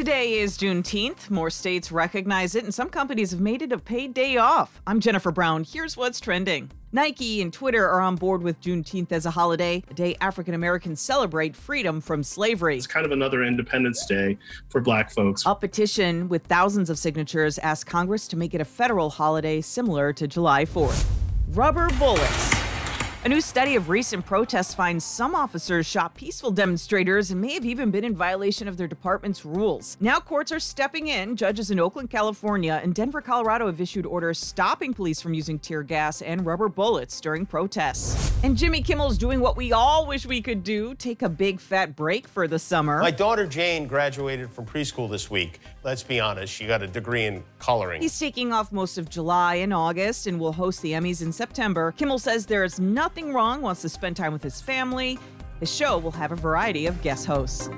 Today is Juneteenth. More states recognize it, and some companies have made it a paid day off. I'm Jennifer Brown. Here's what's trending. Nike and Twitter are on board with Juneteenth as a holiday, a day African Americans celebrate freedom from slavery. It's kind of another Independence Day for black folks. A petition with thousands of signatures asked Congress to make it a federal holiday similar to July 4th. Rubber bullets. A new study of recent protests finds some officers shot peaceful demonstrators and may have even been in violation of their department's rules. Now courts are stepping in. Judges in Oakland, California and Denver, Colorado have issued orders stopping police from using tear gas and rubber bullets during protests. And Jimmy Kimmel's doing what we all wish we could do take a big fat break for the summer. My daughter Jane graduated from preschool this week. Let's be honest, she got a degree in coloring. He's taking off most of July and August and will host the Emmys in September. Kimmel says there is nothing wrong, wants to spend time with his family. The show will have a variety of guest hosts.